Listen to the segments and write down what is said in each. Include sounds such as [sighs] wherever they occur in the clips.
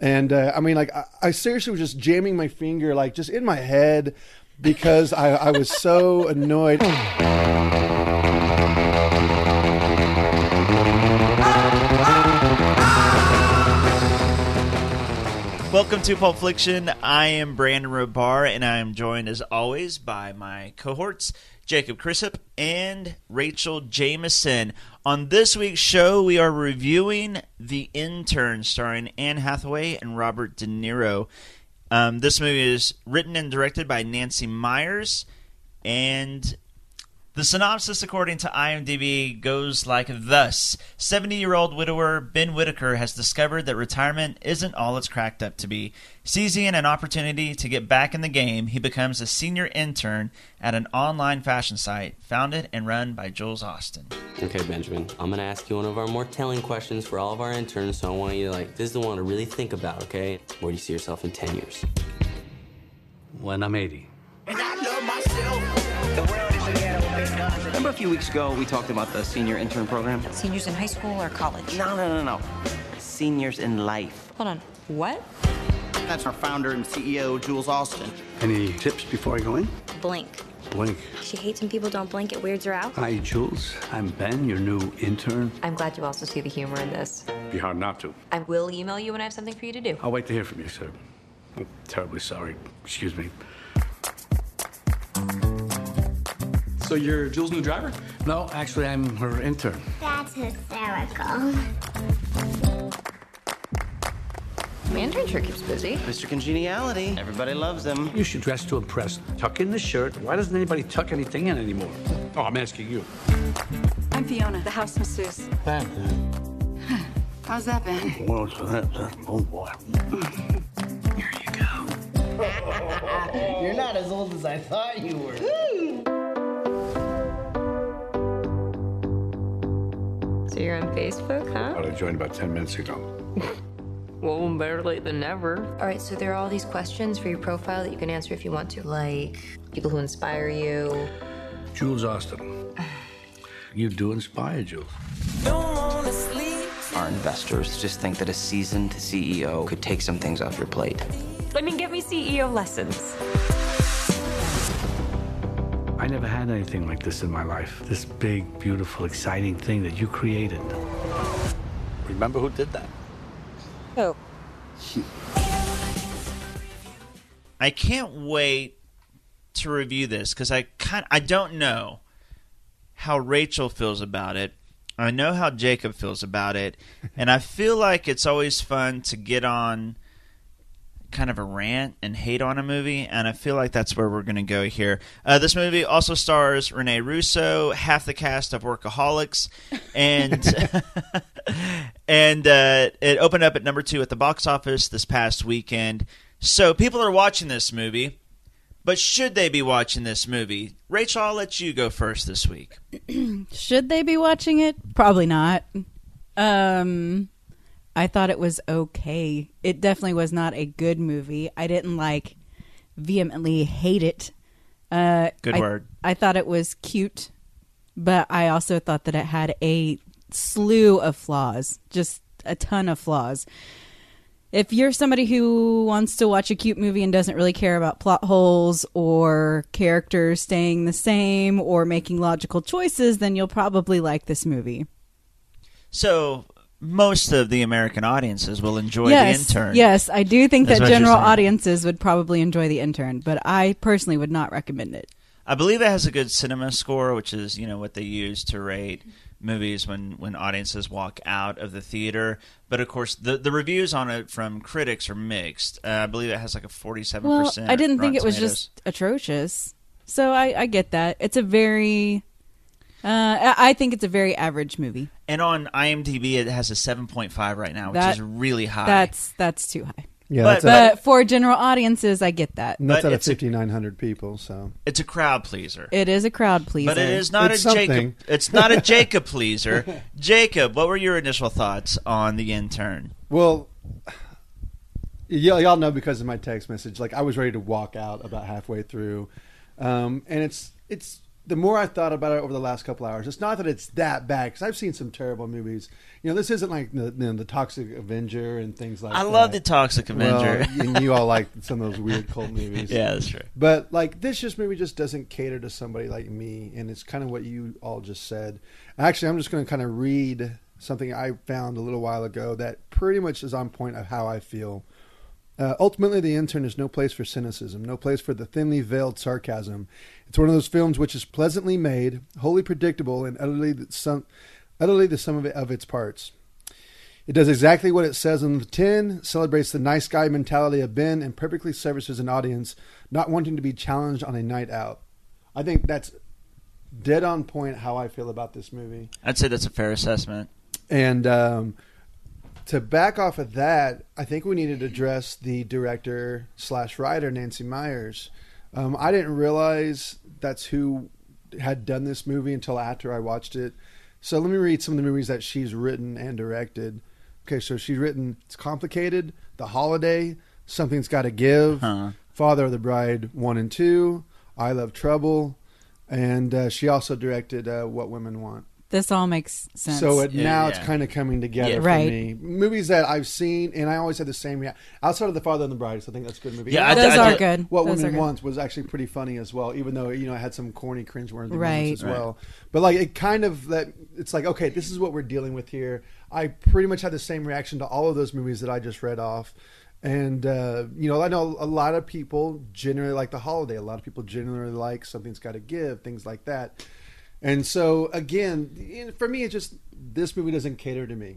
And uh, I mean, like, I, I seriously was just jamming my finger, like, just in my head because I, I was so [laughs] annoyed. Welcome to Pulp Fiction. I am Brandon Robar, and I am joined as always by my cohorts, Jacob Chrisup and Rachael Jameson. On this week's show, we are reviewing The Intern, starring Anne Hathaway and Robert De Niro. Um, this movie is written and directed by Nancy Meyers, and the synopsis, according to IMDb, goes like thus 70 year old widower Ben Whitaker has discovered that retirement isn't all it's cracked up to be. Seizing an opportunity to get back in the game, he becomes a senior intern at an online fashion site founded and run by Jules Austin. Okay, Benjamin, I'm gonna ask you one of our more telling questions for all of our interns, so I want you to, like, this is the one to really think about, okay? Where do you see yourself in 10 years? When I'm 80. Remember a few weeks ago we talked about the senior intern program? Seniors in high school or college? No, no, no, no. Seniors in life. Hold on. What? That's our founder and CEO, Jules Austin. Any tips before I go in? Blink. Blink. She hates when people don't blink. It weirds her out. Hi, Jules. I'm Ben, your new intern. I'm glad you also see the humor in this. Be hard not to. I will email you when I have something for you to do. I'll wait to hear from you, sir. I'm terribly sorry. Excuse me. So you're Jules' new driver? No, actually, I'm her intern. That's hysterical. Mandarin sure keeps busy. Mr. Congeniality. Everybody loves him. You should dress to impress. Tuck in the shirt. Why doesn't anybody tuck anything in anymore? Oh, I'm asking you. I'm Fiona, the house masseuse. That, uh, [sighs] How's that been? well, so that, that, oh boy. Here you go. [laughs] You're not as old as I thought you were. [laughs] So you're on Facebook, huh? I joined about 10 minutes ago. [laughs] Well, better late than never. All right, so there are all these questions for your profile that you can answer if you want to, like people who inspire you. Jules Austin. [sighs] You do inspire, Jules. Our investors just think that a seasoned CEO could take some things off your plate. I mean, give me CEO lessons. I never had anything like this in my life. This big, beautiful, exciting thing that you created. Remember who did that? Oh. I can't wait to review this because I kind I don't know how Rachael feels about it. I know how Jacob feels about it, and I feel like it's always fun to get on kind of a rant and hate on a movie, and I feel like that's where we're going to go here. Uh, this movie also stars Rene Russo, half the cast of Workaholics, and [laughs] and uh, it opened up at number two at the box office this past weekend. So people are watching this movie, but should they be watching this movie? Rachael, I'll let you go first this week. [clears throat] Should they be watching it? Probably not. Um, I thought it was okay. It definitely was not a good movie. I didn't like vehemently hate it. Uh, Good I- word. I thought it was cute, but I also thought that it had a slew of flaws, just a ton of flaws. If you're somebody who wants to watch a cute movie and doesn't really care about plot holes or characters staying the same or making logical choices, then you'll probably like this movie. So most of the American audiences will enjoy yes, the intern. Yes, I do think That's that general audiences would probably enjoy the intern, but I personally would not recommend it. I believe it has a good cinema score, which is you know what they use to rate movies when when audiences walk out of the theater. But of course, the the reviews on it from critics are mixed. Uh, I believe it has like a forty seven percent. I didn't think it was just atrocious, so I, I get that. It's a very, uh, I I think it's a very average movie. And on IMDb, it has a seven point five right now, which That- is really high. That's that's too high. Yeah, But- that's, at, But for general audiences, I get that. that's but out of it's a- 5,900 people. So it's a crowd pleaser. It is a crowd pleaser, But it is not It's a Jacob. something. It's not a [laughs] Jacob pleaser. Jacob, what were your initial thoughts on the intern? Well, y'all, y'all know because of my text message. Like I was ready to walk out about halfway through, um, and it's it's the more I thought about it over the last couple hours, it's not that it's that bad because I've seen some terrible movies. You know, this isn't like the, you know, the Toxic Avenger and things like I that. I love the Toxic Avenger. Well, and you all like [laughs] some of those weird cult movies. Yeah, that's true. But like this just movie just doesn't cater to somebody like me, and it's kind of what you all just said. Actually, I'm just going to kind of read something I found a little while ago that pretty much is on point of how I feel. Uh, ultimately, The Intern is no place for cynicism, no place for the thinly veiled sarcasm. It's one of those films which is pleasantly made, wholly predictable, and utterly the sum, utterly the sum of, it, of its parts. It does exactly what it says on the tin, celebrates the nice guy mentality of Ben, and perfectly services an audience not wanting to be challenged on a night out. I think that's dead on point how I feel about this movie. I'd say that's a fair assessment. And um, to back off of that, I think we needed to address the director slash writer Nancy Meyers. Um, I didn't realize that's who had done this movie until after I watched it. So let me read some of the movies that she's written and directed. Okay, so she's written It's Complicated, The Holiday, Something's Gotta Give, Huh. Father of the Bride 1 and 2, I Love Trouble, and uh, she also directed uh, What Women Want. This all makes sense. So it, Yeah, now yeah. it's kind of coming together Yeah. for Right. me. Movies that I've seen, and I always had the same reaction. Outside of The Father and the Bride, so I think that's a good movie. Yeah, I- Those I- are good. What Those are Women good. Want was actually pretty funny as well, even though you know it had some corny, cringeworthy Right. moments as well. But like it kind of that it's like okay, this is what we're dealing with here. I pretty much had the same reaction to all of those movies that I just read off. And uh, you know, I know a lot of people generally like the holiday. A lot of people generally like something's got to give, things like that. And so again, for me, it's just this movie doesn't cater to me.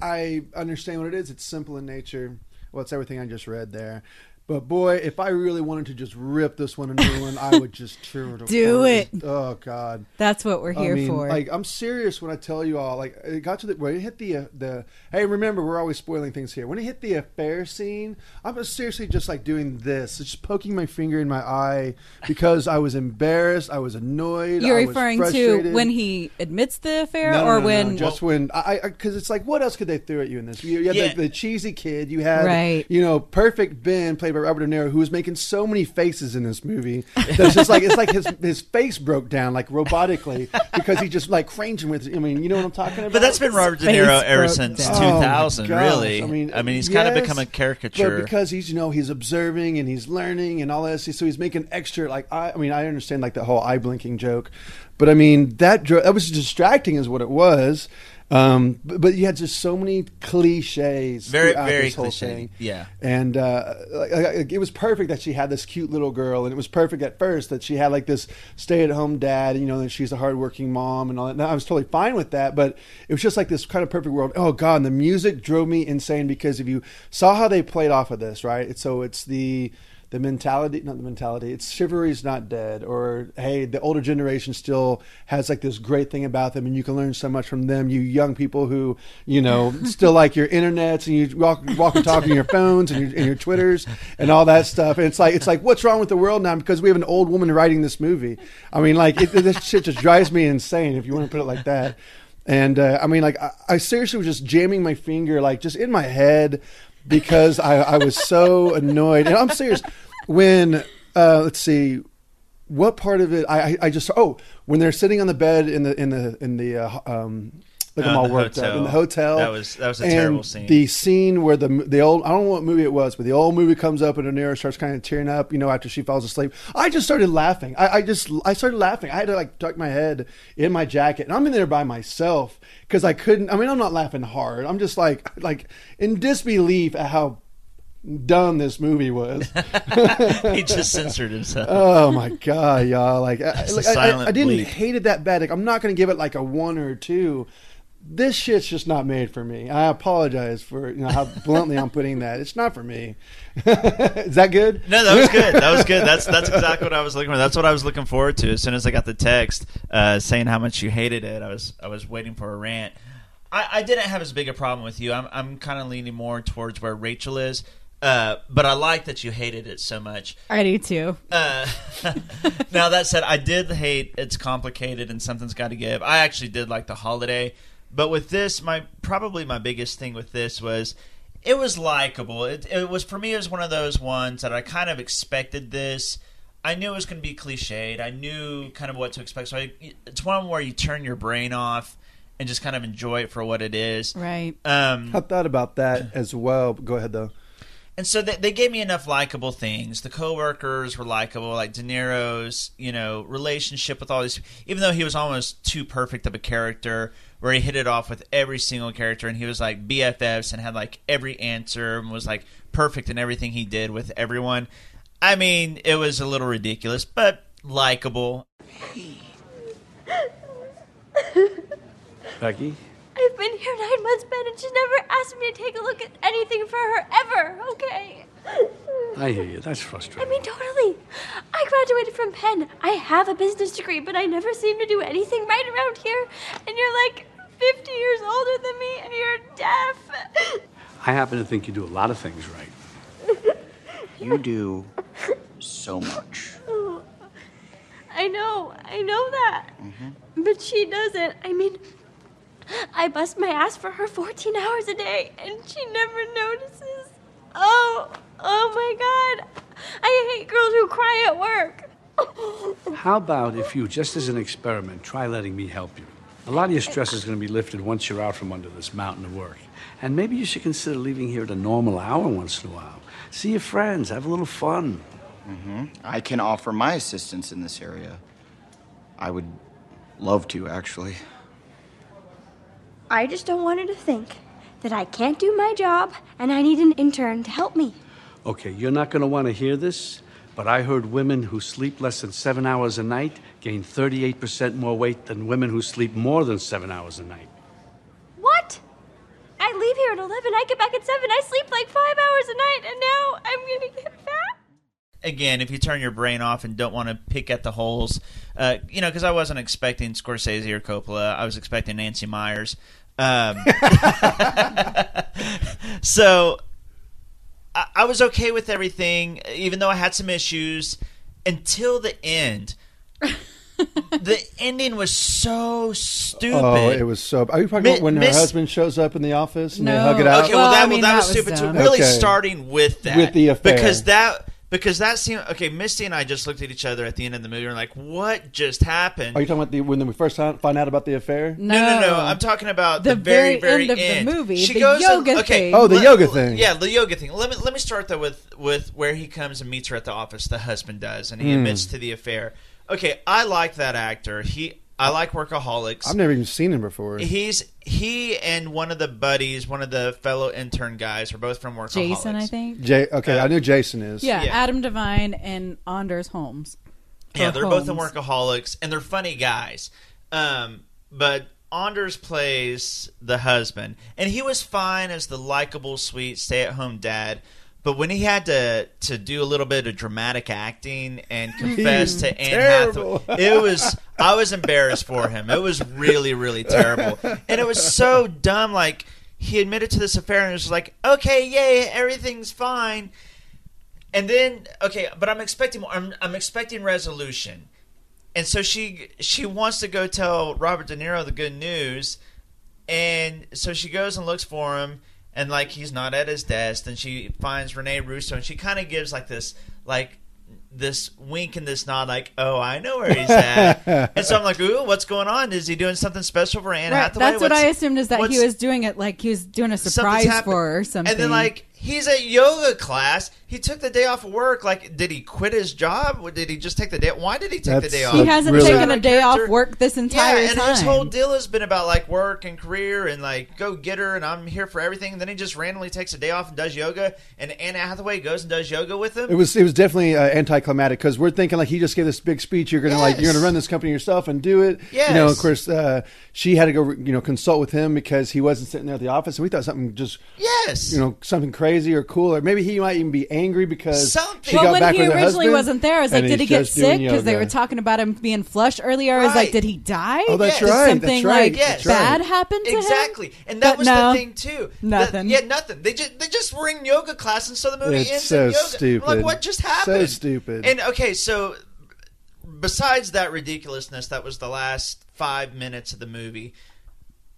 I understand what it is. It's simple in nature. Well, it's everything I just read there. But boy, if I really wanted to just rip this one a new one, I would just [laughs] turn it. Do it. Oh God. That's what we're here I mean, for. Like I'm serious when I tell you all. Like it got to the when it hit the uh, the. Hey, remember we're always spoiling things here. When it hit the affair scene, I was seriously just like doing this, just poking my finger in my eye because I was embarrassed. I was annoyed. You're I was referring to when he admits the affair, No, no, or no, no, when just when I because it's like what else could they throw at you in this? You, you had Yeah. the, the cheesy kid. You had Right. you know perfect Ben played by Robert De Niro who was making so many faces in this movie. That's just like it's like his his face broke down like robotically because he just like cringing with. I mean, you know what I'm talking about. But that's been Robert De face Niro ever since down. Oh, 2000, gosh. really. I mean, I mean, he's kind of become a caricature. But because he's you know he's observing and he's learning and all that, so he's making extra like I, I mean I understand like the whole eye blinking joke, but I mean that dro- that was distracting is what it was. Um, but, but you had just so many cliches. Very, throughout very this whole cliche. thing. Yeah. And uh, like, like, it was perfect that she had this cute little girl, and it was perfect at first that she had like this stay-at-home dad. You know that she's a hardworking mom and all that. And I was totally fine with that, but it was just like this kind of perfect world. Oh god, and the music drove me insane because if you saw how they played off of this, right? So it's the the mentality, not the mentality. It's chivalry's not dead, or hey, the older generation still has like this great thing about them, and you can learn so much from them. You young people who you know [laughs] still like your internets and you walk walk and talk on your phones and your, and your twitters and all that stuff. And it's like it's like what's wrong with the world now because we have an old woman writing this movie. I mean, like it, this shit just drives me insane if you want to put it like that. And uh, I mean, like I, I seriously was just jamming my finger, like just in my head, because I, I was so annoyed. And I'm serious. When uh, let's see, what part of it? I, I, I just oh, when they're sitting on the bed in the in the in the uh, um, look Uh, I'm all worked up in the hotel. That was- that was a and terrible scene. The scene where the the old I don't know what movie it was, but the old movie comes up and Niro starts kind of tearing up, you know, after she falls asleep. I just started laughing. I, I just I started laughing. I had to like tuck my head in my jacket, and I'm in there by myself because I couldn't. I mean, I'm not laughing hard. I'm just like like in disbelief at how dumb this movie was. [laughs] [laughs] he just censored himself. Oh my god, y'all! Like, I, like, I, I didn't bleep. hate it that bad. Like, I'm not going to give it like a one or two. This shit's just not made for me. I apologize for you know how bluntly I'm putting that. It's not for me. [laughs] Is that good? No, that was good. That was good. That's that's exactly what I was looking for. That's what I was looking forward to. As soon as I got the text uh, saying how much you hated it, I was I was waiting for a rant. I, I didn't have as big a problem with you. I'm I'm kind of leaning more towards where Rachael is. Uh, but I like that you hated it so much. I do too. Uh, [laughs] now that said, I did hate it's complicated and something's got to give. I actually did like the holiday, but with this, my probably my biggest thing with this was it was likable. It, it was for me. It was one of those ones that I kind of expected this. I knew it was going to be cliched. I knew kind of what to expect. So I, it's one where you turn your brain off and just kind of enjoy it for what it is. Right. Um, I thought about that as well. Go ahead though. And so they, they gave me enough likable things. The coworkers were likable, like De Niro's, you know, relationship with all these. Even though he was almost too perfect of a character, where he hit it off with every single character, and he was like BFFs and had like every answer and was like perfect in everything he did with everyone. I mean, it was a little ridiculous, but likable. Becky? I've been here nine months, Ben, and she's never asked me to take a look at anything for her ever, okay? I hear you. That's frustrating. I mean, totally. I graduated from Penn. I have a business degree, but I never seem to do anything right around here. And you're like 50 years older than me, and you're deaf. I happen to think you do a lot of things right. [laughs] You do so much. Oh, I know, I know that. Mm-hmm. But she doesn't. I mean, I bust my ass for her 14 hours a day, and she never notices. Oh, oh my god. I hate girls who cry at work. [laughs] How about if you, just as an experiment, try letting me help you? A lot of your stress is going to be lifted once you're out from under this mountain of work. And maybe you should consider leaving here at a normal hour once in a while. See your friends, have a little fun. hmm I can offer my assistance in this area. I would love to, actually. I just don't want her to think that I can't do my job and I need an intern to help me. Okay, you're not going to want to hear this, but I heard women who sleep less than seven hours a night gain 38% more weight than women who sleep more than seven hours a night. What? I leave here at 11, I get back at 7, I sleep like five hours a night, and now I'm gonna get fat? Again, if you turn your brain off and don't want to pick at the holes, uh, you know, because I wasn't expecting Scorsese or Coppola, I was expecting Nancy Meyers. Um, [laughs] so I, I was okay with everything, even though I had some issues until the end. [laughs] the ending was so oh, stupid. Oh, it was so. Are you talking Mi- about when her Miss- husband shows up in the office and they hug it out? Okay, well, Well, that, I well, mean, that, that was was stupid too. Really Okay. starting with that, With the affair. because that because that seemed okay. Misty and I just looked at each other at the end of the movie and like, "What just happened?" Are you talking about the when we first found find out about the affair? no, no, no. no. I'm talking about the, The very, very very end of the movie, She the goes yoga and, okay, thing. Oh, the let- yoga thing. Yeah, the yoga thing. Let me let me start though with with where he comes and meets her at the office. The husband does, and he Hmm. admits to the affair. Okay, I like that actor. He, I like workaholics. I've never even seen him before. He's he and one of the buddies, one of the fellow intern guys, are both from Workaholics. Jason, I think. Jay, okay, Uh, I knew Jason is. Yeah, Yeah. Adam Devine and Anders Holmes. Yeah, they're both in Workaholics, and they're funny guys. Um, but Anders plays the husband, and he was fine as the likable, sweet, stay-at-home dad. But when he had to to do a little bit of dramatic acting and [laughs] confess to Anne terrible. Hathaway, it was I was embarrassed for him. It was really, really terrible, and it was so dumb. Like he admitted to this affair and it was like, "Okay, yay, everything's fine." And then okay, but I'm expecting more. I'm, I'm expecting resolution, and so she she wants to go tell Robert De Niro the good news, and so she goes and looks for him, and like he's not at his desk, and she finds Rene Russo, and she kind of gives like this like this wink and this nod, like, "Oh, I know where he's at," [laughs] and so I'm like, "Ooh, what's going on? Is he doing something special for Anne Right, Hathaway?" that's what I assumed is that he was doing it like he was doing a surprise for her or something. And then like he's at yoga class. He took the day off of work. Like, did he quit his job? Or did he just take the day? Why did he take the day off? he hasn't really- taken a day off work this entire yeah, and time. his whole deal has been about like work and career and like go get her and I'm here for everything. And then he just randomly takes a day off and does yoga. And Anna Hathaway goes and does yoga with him. It was it was definitely uh, anticlimactic because we're thinking like he just gave this big speech. You're gonna like you're gonna run this company yourself and do it. Yeah. You know, of course, uh, she had to go you know consult with him because he wasn't sitting there at the office, and we thought something just yes, you know something crazy or cool, or maybe he might even be angry because Something. she well, got when back he with her originally husband, wasn't there, I was like, did he get sick? Because they were talking about him being flush earlier. I was like, Right. did he die? Oh, that's Did right, Something that's right, like that's bad happened to him. Exactly, and that But was no, the thing too. nothing. The- yeah, nothing. They just they just were in yoga class, and so the movie It's ends so in yoga. I'm stupid. like, what just So happened? stupid. And okay, so besides that ridiculousness, that was the last five minutes of the movie.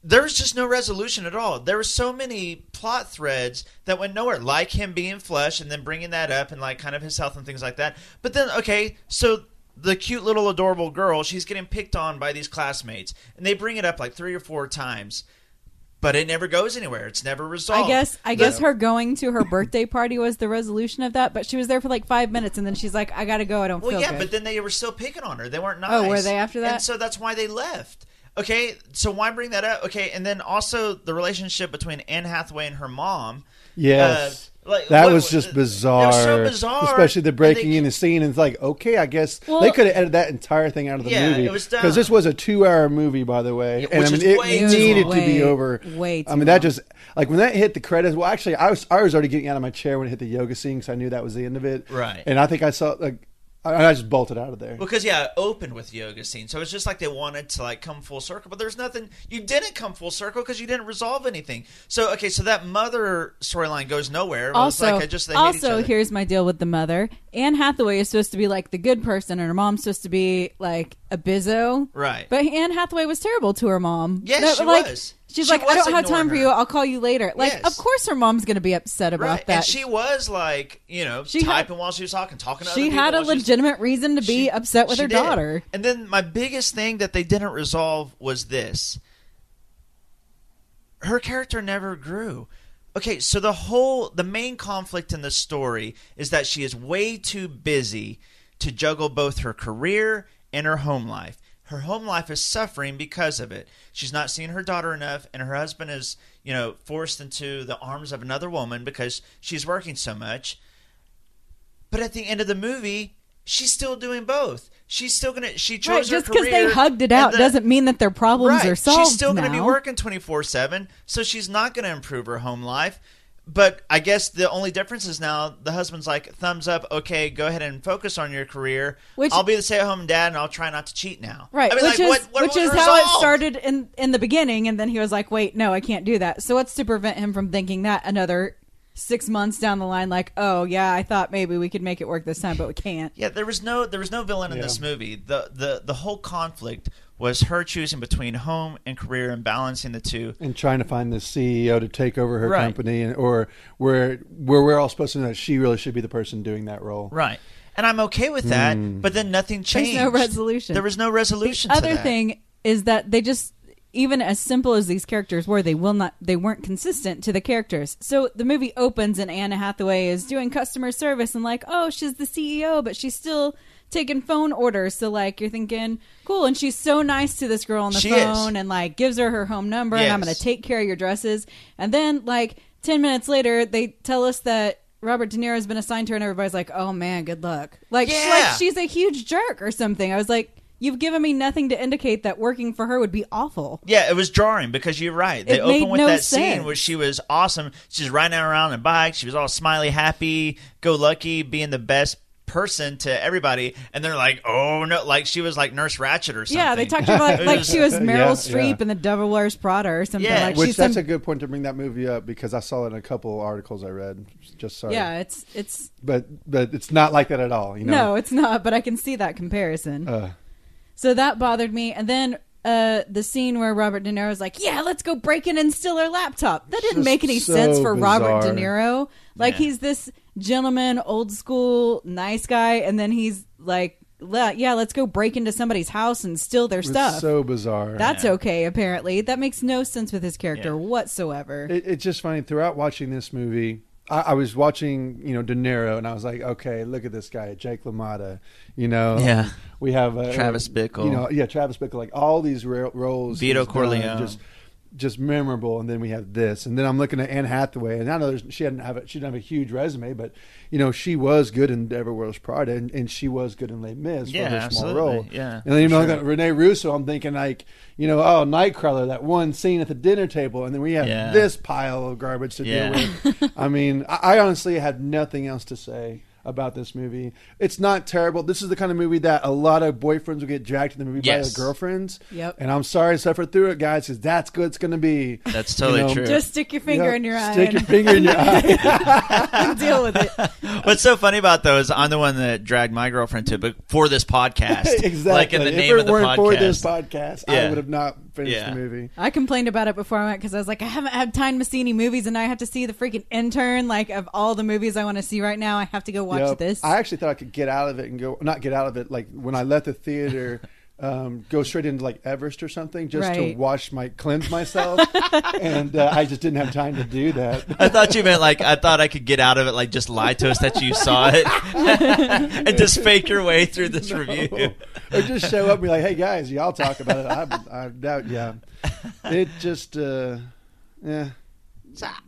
There was just no resolution at all. There were so many plot threads that went nowhere, like him being flesh and then bringing that up and like kind of his health and things like that. But then, okay, so the cute little adorable girl, she's getting picked on by these classmates, and they bring it up like three or four times. But it never goes anywhere. It's never resolved. I guess I guess her going to her birthday party was the resolution of that, but she was there for like five minutes and then she's like, I gotta go, I don't Well, feel yeah, good. Well, yeah, but then they were still picking on her. They weren't nice. Oh, were they after that? And so that's why they left. Okay, so why bring that up? Okay, and then also the relationship between Anne Hathaway and her mom. Yes. Uh, like, that what- was just bizarre. It was so bizarre. Especially the breaking they- in the scene. And it's like, okay, I guess Well- they could have edited that entire thing out of the Yeah, movie. it was dumb. Because this was a two hour movie, by the way. and which I mean, is it way too needed long. to be over. way I too mean, that just, like, when that hit the credits, well, actually, I was, I was already getting out of my chair when it hit the yoga scene because I knew that was the end of it. Right. And I think I saw, like, I, I just bolted out of there. Because yeah, it opened with yoga scene, so it's just like they wanted to like come full circle, but there's nothing. You didn't come full circle because you didn't resolve anything. So okay, so that mother storyline goes nowhere. It also, like I just they hate each also other. here's my deal with the mother. Anne Hathaway is supposed to be like the good person, and her mom's supposed to be like a bizzo. Right. But Anne Hathaway was terrible to her mom. Yes, That- she like, was. She's She like, I don't have time ignoring for you. I'll call you later. Like, Yes. of course her mom's going to be upset about right, that. and she was like, you know, She had- typing while she was talking, talking to her. she had a she was- legitimate reason to be She- upset with her did. daughter. And then my biggest thing that they didn't resolve was this. Her character never grew. Okay, so the whole the main conflict in the story is that she is way too busy to juggle both her career and her home life. Her home life is suffering because of it. She's not seeing her daughter enough and her husband is, you know, forced into the arms of another woman because she's working so much. But at the end of the movie, she's still doing both. She's still gonna. She chose Right, her just because they hugged it out the- doesn't mean that their problems right. are solved. She's still going to be working twenty four seven, so she's not going to improve her home life. But I guess the only difference is now the husband's like, thumbs up, okay, go ahead and focus on your career. Which- I'll be the stay at home dad, and I'll try not to cheat now. Right, I mean, which like, is what, what which was is how it started in in the beginning, and then he was like, "Wait, no, I can't do that." So what's to prevent him from thinking that another six months down the line, like, "Oh yeah, I thought maybe we could make it work this time, but we can't." Yeah, there was no there was no villain in Yeah. this movie. The the the whole conflict was her choosing between home and career and balancing the two. and trying to find the CEO to take over her Right. company, and, or where where we're all supposed to know that she really should be the person doing that role. Right. And I'm okay with that, Hmm. but then nothing changed. There's changed. no resolution. There was no resolution The to other that. thing is that they just even as simple as these characters were, they will not they weren't consistent to the characters. So the movie opens and Anna Hathaway is doing customer service and like, oh, she's the CEO, but she's still taking phone orders. So like you're thinking, cool, and she's so nice to this girl on the She is. phone and like gives her her home number and I'm going to take care of your dresses. And then like 10 minutes later, they tell us that Robert De Niro has been assigned to her, and everybody's like, "Oh man, good luck." Like, Yeah. like she's a huge jerk or something. I was like, "You've given me nothing to indicate that working for her would be awful." Yeah, it was jarring because you're right. They It made with no that scene sense. where she was awesome. She's riding around on a bike. She was all smiley, happy, go lucky, being the best person to everybody. And they're like, oh no, like she was like Nurse Ratched or something. Yeah, they talked about [laughs] like, like she was Meryl Yeah, Streep yeah. in The Devil Wears Prada or something. Yeah. like Which she's that's some, a good point to bring that movie up because I saw it in a couple articles I read. Just sorry. yeah, it's it's But but it's not like that at all. You know. no, it's not. But I can see that comparison. Uh, So that bothered me. And then uh, the scene where Robert De Niro's like, "Yeah, let's go break in and steal her laptop." That didn't Just make any so sense for Robert De. Niro. Like Yeah. he's this gentleman, old school, nice guy, and then he's like, "Yeah, let's go break into somebody's house and steal their it's stuff." so bizarre. That's okay. Apparently, that makes no sense with his character Yeah. whatsoever. It, it's just funny throughout watching this movie. I, I was watching, you know, De Niro, and I was like, okay, look at this guy, Jake LaMotta. You know, Yeah. we have uh, Travis Bickle. You know, yeah, Travis Bickle. Like all these roles, Vito Corleone. just just memorable. And then we have this, and then I'm looking at Anne Hathaway, and I know there's, she didn't have a, she didn't have a huge resume, but you know, she was good in Devil Wears Prada, and, and she was good in Les Mis Yeah, for her small absolutely. role. Yeah, and then you know, sure. like, Rene Russo, I'm thinking like, you know, oh, Nightcrawler, that one scene at the dinner table, and then we have Yeah. this pile of garbage to Yeah. deal with. [laughs] I mean, I, I honestly had nothing else to say about this movie. It's not terrible. This is the kind of movie that a lot of boyfriends will get dragged to the movie by their girlfriends. Yep. And I'm sorry to suffer through it, guys, because that's good. It's going to be. That's you totally know, true. Just stick your finger Yeah, in your eye. Stick your finger in your eye. [laughs] [laughs] deal with it. [laughs] What's so funny about those? I'm the one that dragged my girlfriend to, it, but for this podcast, exactly. Like in the if name it of the weren't podcast. for this podcast, I would have not finished Yeah. the movie. I complained about it before I went because I was like, I haven't had time to see any movies, and I have to see the freaking intern. Like of all the movies I want to see right now, I have to go watch Yep. this. I actually thought I could get out of it and go, not get out of it. Like when I left the theater, [laughs] um, go straight into like Everest or something, just to wash my cleanse myself, [laughs] and uh, I just didn't have time to do that. I thought you meant like I thought I could get out of it, like just lie to us that you saw it, [laughs] and just fake your way through this review. or just show up and be like, "Hey guys, y'all talk about it." I, I doubt, yeah. It just, uh, yeah.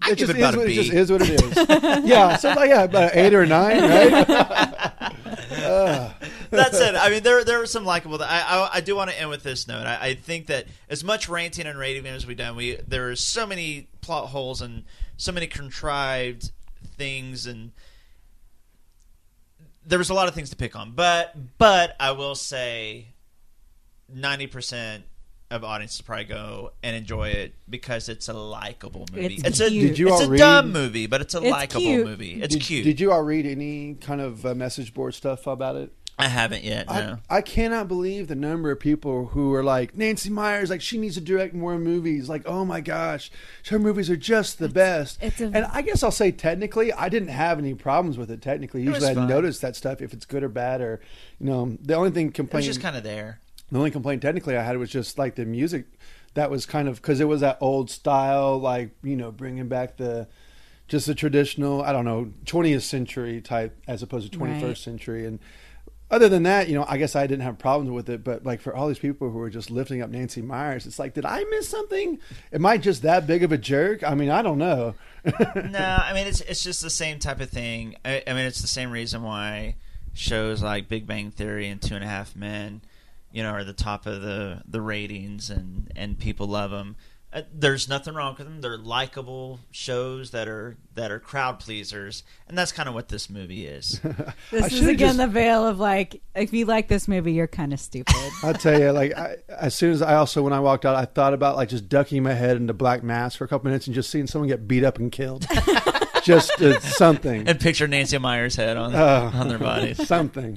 I it give just it about is a what, B. It just is what it is. [laughs] yeah, so like yeah, about eight or nine, right? [laughs] Uh, That's it. I mean, there there were some likable. I I, I do want to end with this note. I, I think that as much ranting and rating as we've done, we there are so many plot holes and so many contrived things, and there was a lot of things to pick on. But but I will say, ninety percent of audiences probably go and enjoy it because it's a likable movie. It's a cute. Did you it's all a read- dumb movie, but it's a It's likable cute. movie. It's did, cute. Did you all read any kind of uh, message board stuff about it? I haven't yet. No. I, I cannot believe the number of people who are like Nancy Meyers, like she needs to direct more movies. Like, oh my gosh, her movies are just the best. it's a- and I guess I'll say technically, I didn't have any problems with it. Technically, usually I notice that stuff if it's good or bad, or you know, the only thing it was complaint, just kind of there. The only complaint technically I had was just like the music. That was kind of because it was that old style, like you know, bringing back the just the traditional, I don't know, 20th century type as opposed to 21st Right. century. And other than that, you know, I guess I didn't have problems with it. But like for all these people who are just lifting up Nancy Meyers, it's like, did I miss something? Am I just that big of a jerk? I mean, I don't know. [laughs] no, I mean it's it's just the same type of thing. I, I mean it's the same reason why shows like Big Bang Theory and Two and a Half Men, you know, are the top of the the ratings and and people love them. Uh, there's nothing wrong with them. They're likable shows that are that are crowd pleasers, and that's kind of what this movie is. [laughs] This is again just- the veil of like, if you like this movie, you're kind of stupid. [laughs] I'll tell you, like, I, as soon as I also, when I walked out, I thought about like just ducking my head into black mass for a couple minutes and just seeing someone get beat up and killed. [laughs] just uh, something. and picture Nancy Meyer's head on Uh, on their bodies. Something.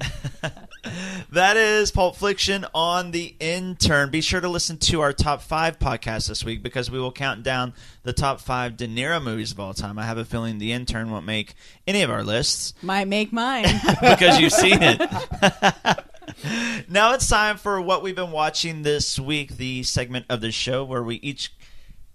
That is Pulp Fiction on the intern. Be sure to listen to our top five podcast this week because we will count down the top five De Niro movies of all time. I have a feeling the intern won't make any of our lists Might make mine. [laughs] [laughs] because you've seen it. [laughs] now it's time for what we've been watching this week, the segment of the show where we each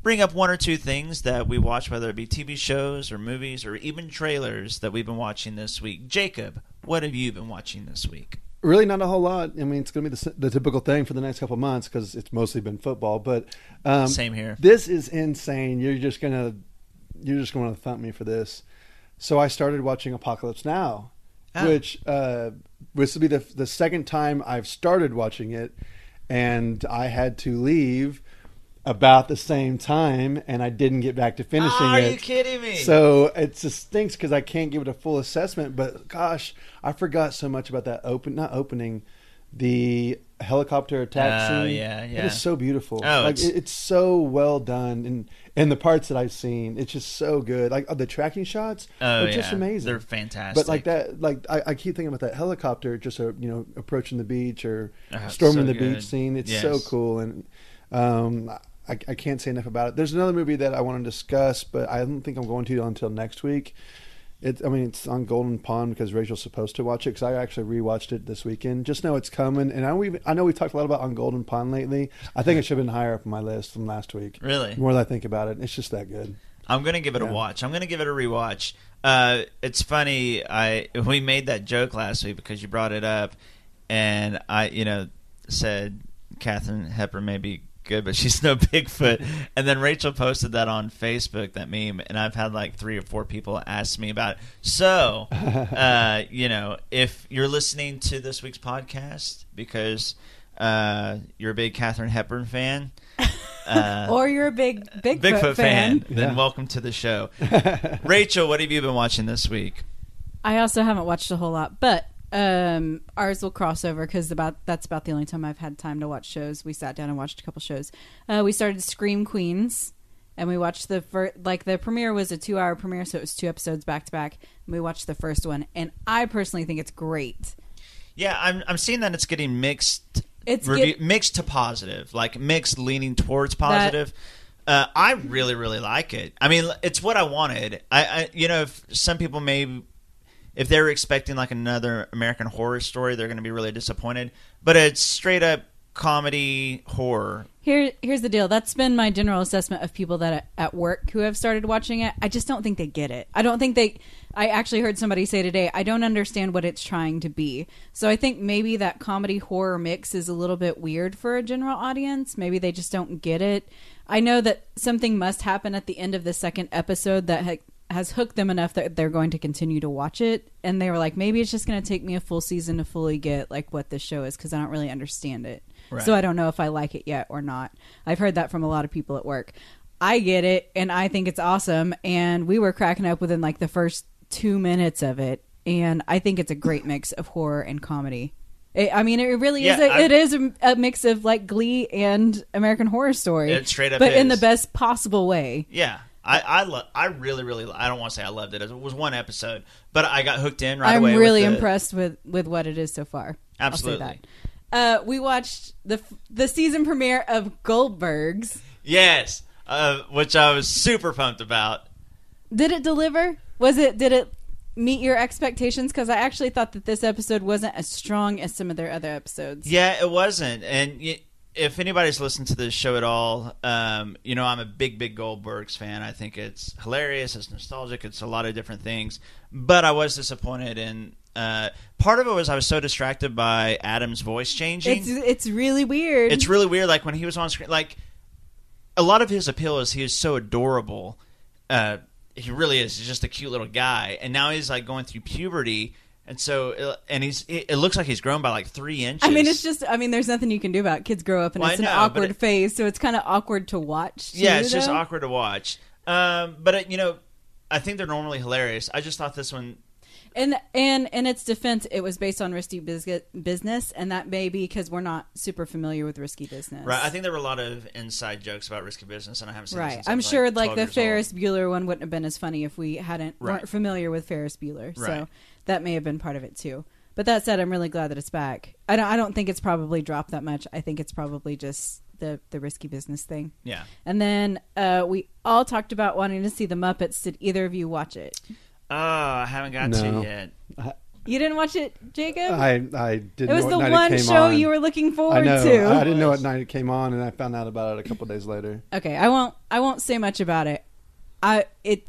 bring up one or two things that we watch, whether it be TV shows or movies or even trailers that we've been watching this week. Jacob, what have you been watching this week? Really, not a whole lot. I mean, it's going to be the, the typical thing for the next couple of months because it's mostly been football. But um, Same here. This is insane. You're just gonna, you're just going to thump me for this. So I started watching Apocalypse Now, Ah. which uh, this will be the the second time I've started watching it, and I had to leave about the same time, and I didn't get back to finishing Are it. you kidding me? So it just stinks because I can't give it a full assessment. But gosh, I forgot so much about that open, not opening, the helicopter attack Oh, scene. yeah, It yeah. is so beautiful. Oh, like it's- it's, it's so well done, and and the parts that I've seen, it's just so good. Like uh, the tracking shots Oh, are just yeah. amazing. They're fantastic. But like that, like I, I keep thinking about that helicopter, just uh, you know, approaching the beach or Ah, storming so the good. beach scene. It's so cool, and um, I, I can't say enough about it. There's another movie that I want to discuss, but I don't think I'm going to until next week. It, I mean, it's on Golden Pond because Rachael's supposed to watch it. Because I actually rewatched it this weekend. Just know it's coming, and I we I know we talked a lot about on Golden Pond lately. I think it should have been higher up on my list from last week. Really? the more that I think about it, it's just that good. I'm gonna give it a watch. I'm gonna give it a rewatch. Uh, it's funny. I we made that joke last week because you brought it up, and I, you know, said Katharine Hepburn may be good, but she's [laughs] no Bigfoot. And then Rachael posted that on Facebook, that meme, and I've had like three or four people ask me about it. So, [laughs] uh, you know, if you're listening to this week's podcast because uh, you're a big Katharine Hepburn fan. [laughs] Uh, or you're a big Bigfoot, Bigfoot fan, fan. then welcome to the show. Rachael, what have you been watching this week? I also haven't watched a whole lot, but um, ours will cross over because about that's about the only time I've had time to watch shows. We sat down and watched a couple shows. Uh, we started Scream Queens, and we watched the first. Like the premiere was a two-hour premiere, so it was two episodes back to back. And we watched the first one, and I personally think it's great. Yeah, I'm I'm seeing that it's getting mixed. It's review, get- mixed to positive, like mixed leaning towards positive. uh, I really really like it. I mean, it's what I wanted. I, I you know, if some people may if they're expecting like another American horror story, they're going to be really disappointed. But it's straight up comedy horror. Here, here's the deal. That's been my general assessment of people that at work who have started watching it. I just don't think they get it. I don't think they. I actually heard somebody say today, I don't understand what it's trying to be. So I think maybe that comedy horror mix is a little bit weird for a general audience. Maybe they just don't get it. I know that something must happen at the end of the second episode that ha- has hooked them enough that they're going to continue to watch it. And they were like, maybe it's just going to take me a full season to fully get like what this show is because I don't really understand it. Right. So I don't know if I like it yet or not. I've heard that from a lot of people at work. I get it and I think it's awesome. And we were cracking up within like the first two minutes of it. And I think it's a great mix of horror and comedy. It, I mean, it really is. Yeah, A, I- it is a, a mix of like Glee and American Horror Story. It straight up but in the best possible way. Yeah. I I, lo- I really really I don't want to say I loved it. It was one episode, but I got hooked in right I'm away. with really the- impressed with with what it is so far. Absolutely. I'll say that. Uh, we watched the the season premiere of Goldbergs. Yes, uh, which I was super pumped about. Did it deliver? Was it? Did it meet your expectations? Because I actually thought that this episode wasn't as strong as some of their other episodes. Yeah, it wasn't. And if anybody's listened to this show at all, um, you know I'm a big, big Goldbergs fan. I think it's hilarious. It's nostalgic. It's a lot of different things. But I was disappointed, and uh, part of it was I was so distracted by Adam's voice changing. It's it's really weird. It's really weird. Like when he was on screen, like a lot of his appeal is he is so adorable. Uh, he really is. He's just a cute little guy, and now he's like going through puberty, and so and he's it, looks like he's grown by like three inches. I mean, it's just. I mean, there's nothing you can do about it. kids grow up, and Well, it's an know, but awkward it- phase, so it's kind of awkward to watch. yeah, too, it's just awkward to watch. Um, but it, you know, I think they're normally hilarious. I just thought this one. And and in its defense, it was based on risky business, and that may be because we're not super familiar with risky business. Right, I think there were a lot of inside jokes about risky business, and I haven't seen. it Right. I'm sure like, like the years old. Ferris Bueller one wouldn't have been as funny if we hadn't Right. weren't familiar with Ferris Bueller. Right. So that may have been part of it too. But that said, I'm really glad that it's back. I don't I don't think it's probably dropped that much. I think it's probably just the the risky business thing. Yeah. And then uh, we all talked about wanting to see the Muppets. Did either of you watch it? Oh, I haven't got No. to yet. You didn't watch it, Jacob? I I didn't. It was know what the night one show on. you were looking forward I know. to. I didn't know what night it came on, and I found out about it a couple days later. Okay, I won't. I won't say much about it. I it.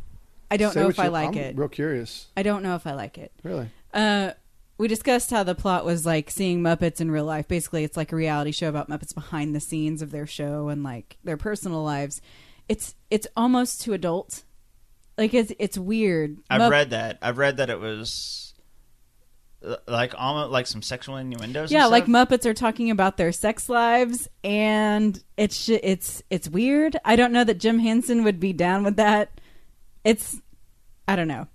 I don't Say know what if I like I'm it. Real curious. I don't know if I like it. Really? Uh, we discussed how the plot was like seeing Muppets in real life. Basically, it's like a reality show about Muppets behind the scenes of their show and like their personal lives. It's it's almost too adult. Like it's it's weird. I've Mupp- read that. I've read that it was uh, like almost like some sexual innuendos. Yeah, and like. Muppets are talking about their sex lives, and it's ju- it's it's weird. I don't know that Jim Henson would be down with that. It's I don't know.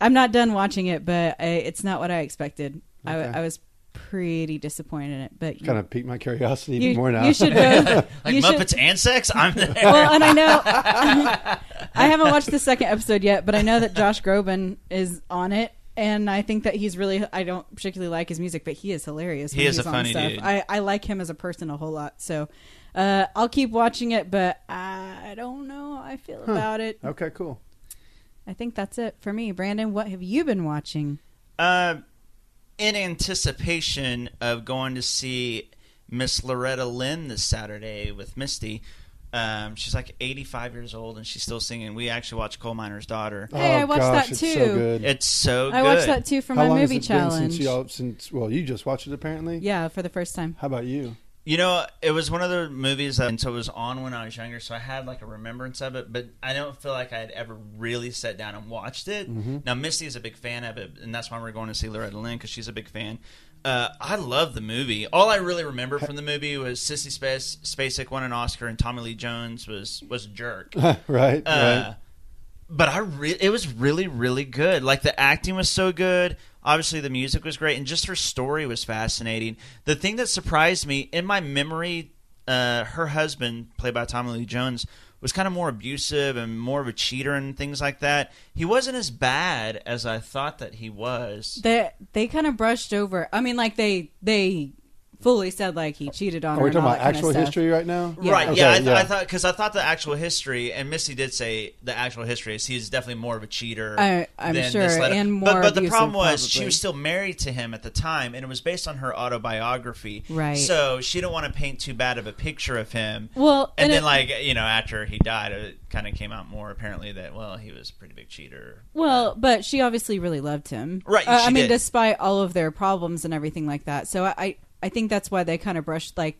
I'm not done watching it, but I, it's not what I expected. Okay. I, I was pretty disappointed in it, but you, Kind of piqued my curiosity You- even more now. you should go- [laughs] like you should- Muppets and sex. I'm there. well, and I know [laughs] [laughs] I haven't watched the second episode yet, but I know that Josh Groban is on it, and I think that he's really. I don't particularly like his music, but he is hilarious. He when is he's a on funny stuff. dude. I, I like him as a person a whole lot, so uh, I'll keep watching it, but I don't know how I feel Huh. about it. Okay, cool. I think that's it for me. Brandon, what have you been watching? Uh, in anticipation of going to see Miss Loretta Lynn this Saturday with Misty. Um, she's like 85 years old and she's still singing. We actually watched Coal Miner's Daughter. Hey, I Oh, watched gosh, that it's too. so good. It's so I good. watched that too for How my long movie has it been challenge. since y'all? Since well, you just watched it apparently. yeah, for the first time. How about you? You know, it was one of the movies that and so it was on when I was younger, so I had like a remembrance of it, but I don't feel like I had ever really sat down and watched it. Mhm. Now, Misty is a big fan of it, and that's why we're going to see Loretta Lynn because she's a big fan. Uh, I love the movie. All I really remember from the movie was Sissy Space, Spacek won an Oscar, and Tommy Lee Jones was was a jerk. [laughs] right, Uh, right. But I re- it was really really good. Like the acting was so good. Obviously the music was great, and just her story was fascinating. The thing that surprised me in my memory, uh, her husband, played by Tommy Lee Jones, was kind of more abusive and more of a cheater and things like that. He wasn't as bad as I thought that he was. They they kind of brushed over. I mean, like they they fully said like he cheated on Are her. we and talking all about that kind of actual history right now? Right? Okay, yeah, I, th- I thought because I thought the actual history, and Missy did say the actual history is he's definitely more of a cheater. I- I'm than sure, this and but, more but the abusive, problem was she was still married to him at the time, and it was based on her autobiography. Right. So she didn't want to paint too bad of a picture of him. Well, and, and then it- like you know after he died, it kind of came out more apparently that well he was a pretty big cheater. Well, but she obviously really loved him. Right, Uh, she I mean, did. despite all of their problems and everything like that. So I, I, think that's why they kind of brushed like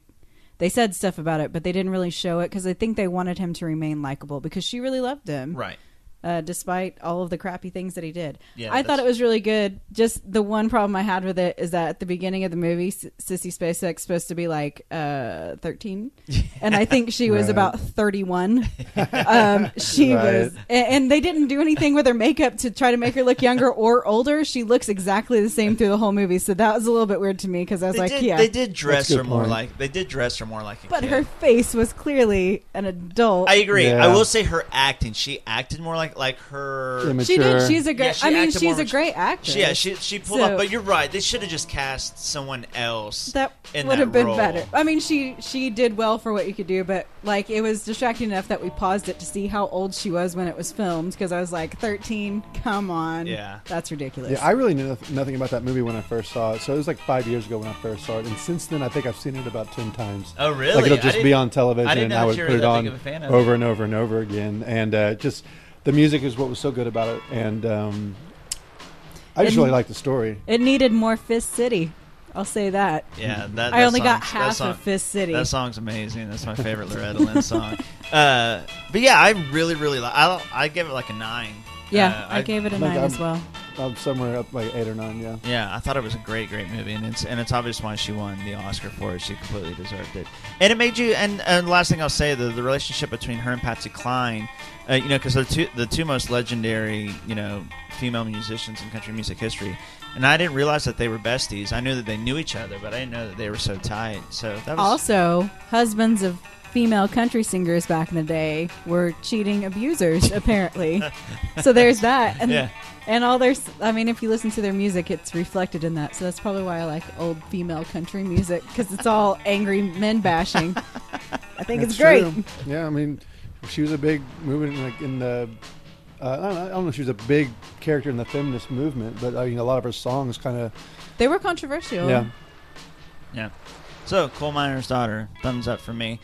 they said stuff about it, but they didn't really show it because I think they wanted him to remain likable because she really loved him. Right. Uh, despite all of the crappy things that he did, Yeah, I thought it was really good. Just the one problem I had with it is that at the beginning of the movie, S- Sissy Spacek's supposed to be like uh, thirteen, [laughs] and I think she was Right. about thirty-one. [laughs] um, she Right. was, and, and they didn't do anything with her makeup to try to make her look younger or older. She looks exactly the same through the whole movie, so that was a little bit weird to me because I was They like, did, yeah, they did dress her good more point. like they did dress her more like a but kid. her face was clearly an adult. I agree. Yeah. I will say her acting. She acted more like like her. she did. She's a great. Yeah, she I mean, acted she's more a mature. great actress. Yeah, she she pulled So- up. But you're right. They should have just cast someone else. that in would that have been role. better. I mean, she she did well for what you could do, but like it was distracting enough that we paused it to see how old she was when it was filmed because I was like, thirteen. Come on, Yeah. that's ridiculous. Yeah, I really knew noth- nothing about that movie when I first saw it. So it was like five years ago when I first saw it, and since then I think I've seen it about ten times. Oh, really? Like it'll I just be didn't- on television, I didn't and know I that would you were put it that on of a fan of over and over and over again, and uh, just the music is what was so good about it, and um, I just And- really like the story. it needed more Fist City. I'll say that. Yeah, that, I only got song's- half song- of Fist City. That song's amazing. That's my favorite Loretta Lynn song. Uh, but yeah, I really, really like. I I give it like a nine. Yeah, Uh, I, gave it a think nine as I'm- well. I'm somewhere up like eight or nine. Yeah. Yeah, I thought it was a great, great movie, and it's and it's obvious why she won the Oscar for it. She completely deserved it, and it made you. And, and the last thing I'll say, the the relationship between her and Patsy Cline, uh, you know, because they're two the two most legendary, you know, female musicians in country music history. And I didn't realize that they were besties. I knew that they knew each other, but I didn't know that they were so tight. So that was Also, husbands of female country singers back in the day were cheating abusers, [laughs] apparently. so there's that. And, Yeah. and all their, I mean, if you listen to their music, it's reflected in that. So that's probably why I like old female country music because it's all angry men bashing. I think That's it's great. true. Yeah, I mean, she was a big movement like in the. Uh, I, don't know, I don't know if she was a big character in the feminist movement, but I mean, a lot of her songs kind of. They were controversial. Yeah. Yeah. So, Coal Miner's Daughter, thumbs up for me.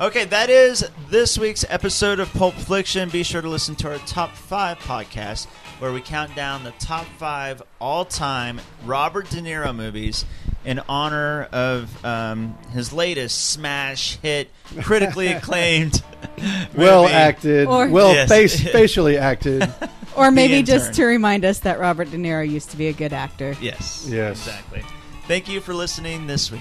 Okay, that is this week's episode of Pulp Fiction. Be sure to listen to our top five podcast, where we count down the top five all-time Robert De Niro movies in honor of um, his latest smash hit, critically [laughs] acclaimed. [laughs] Well movie. acted, Or- well Yes. face, [laughs] facially acted. Or maybe intern. just to remind us that Robert De Niro used to be a good actor. Yes. Yes. Exactly. Thank you for listening this week.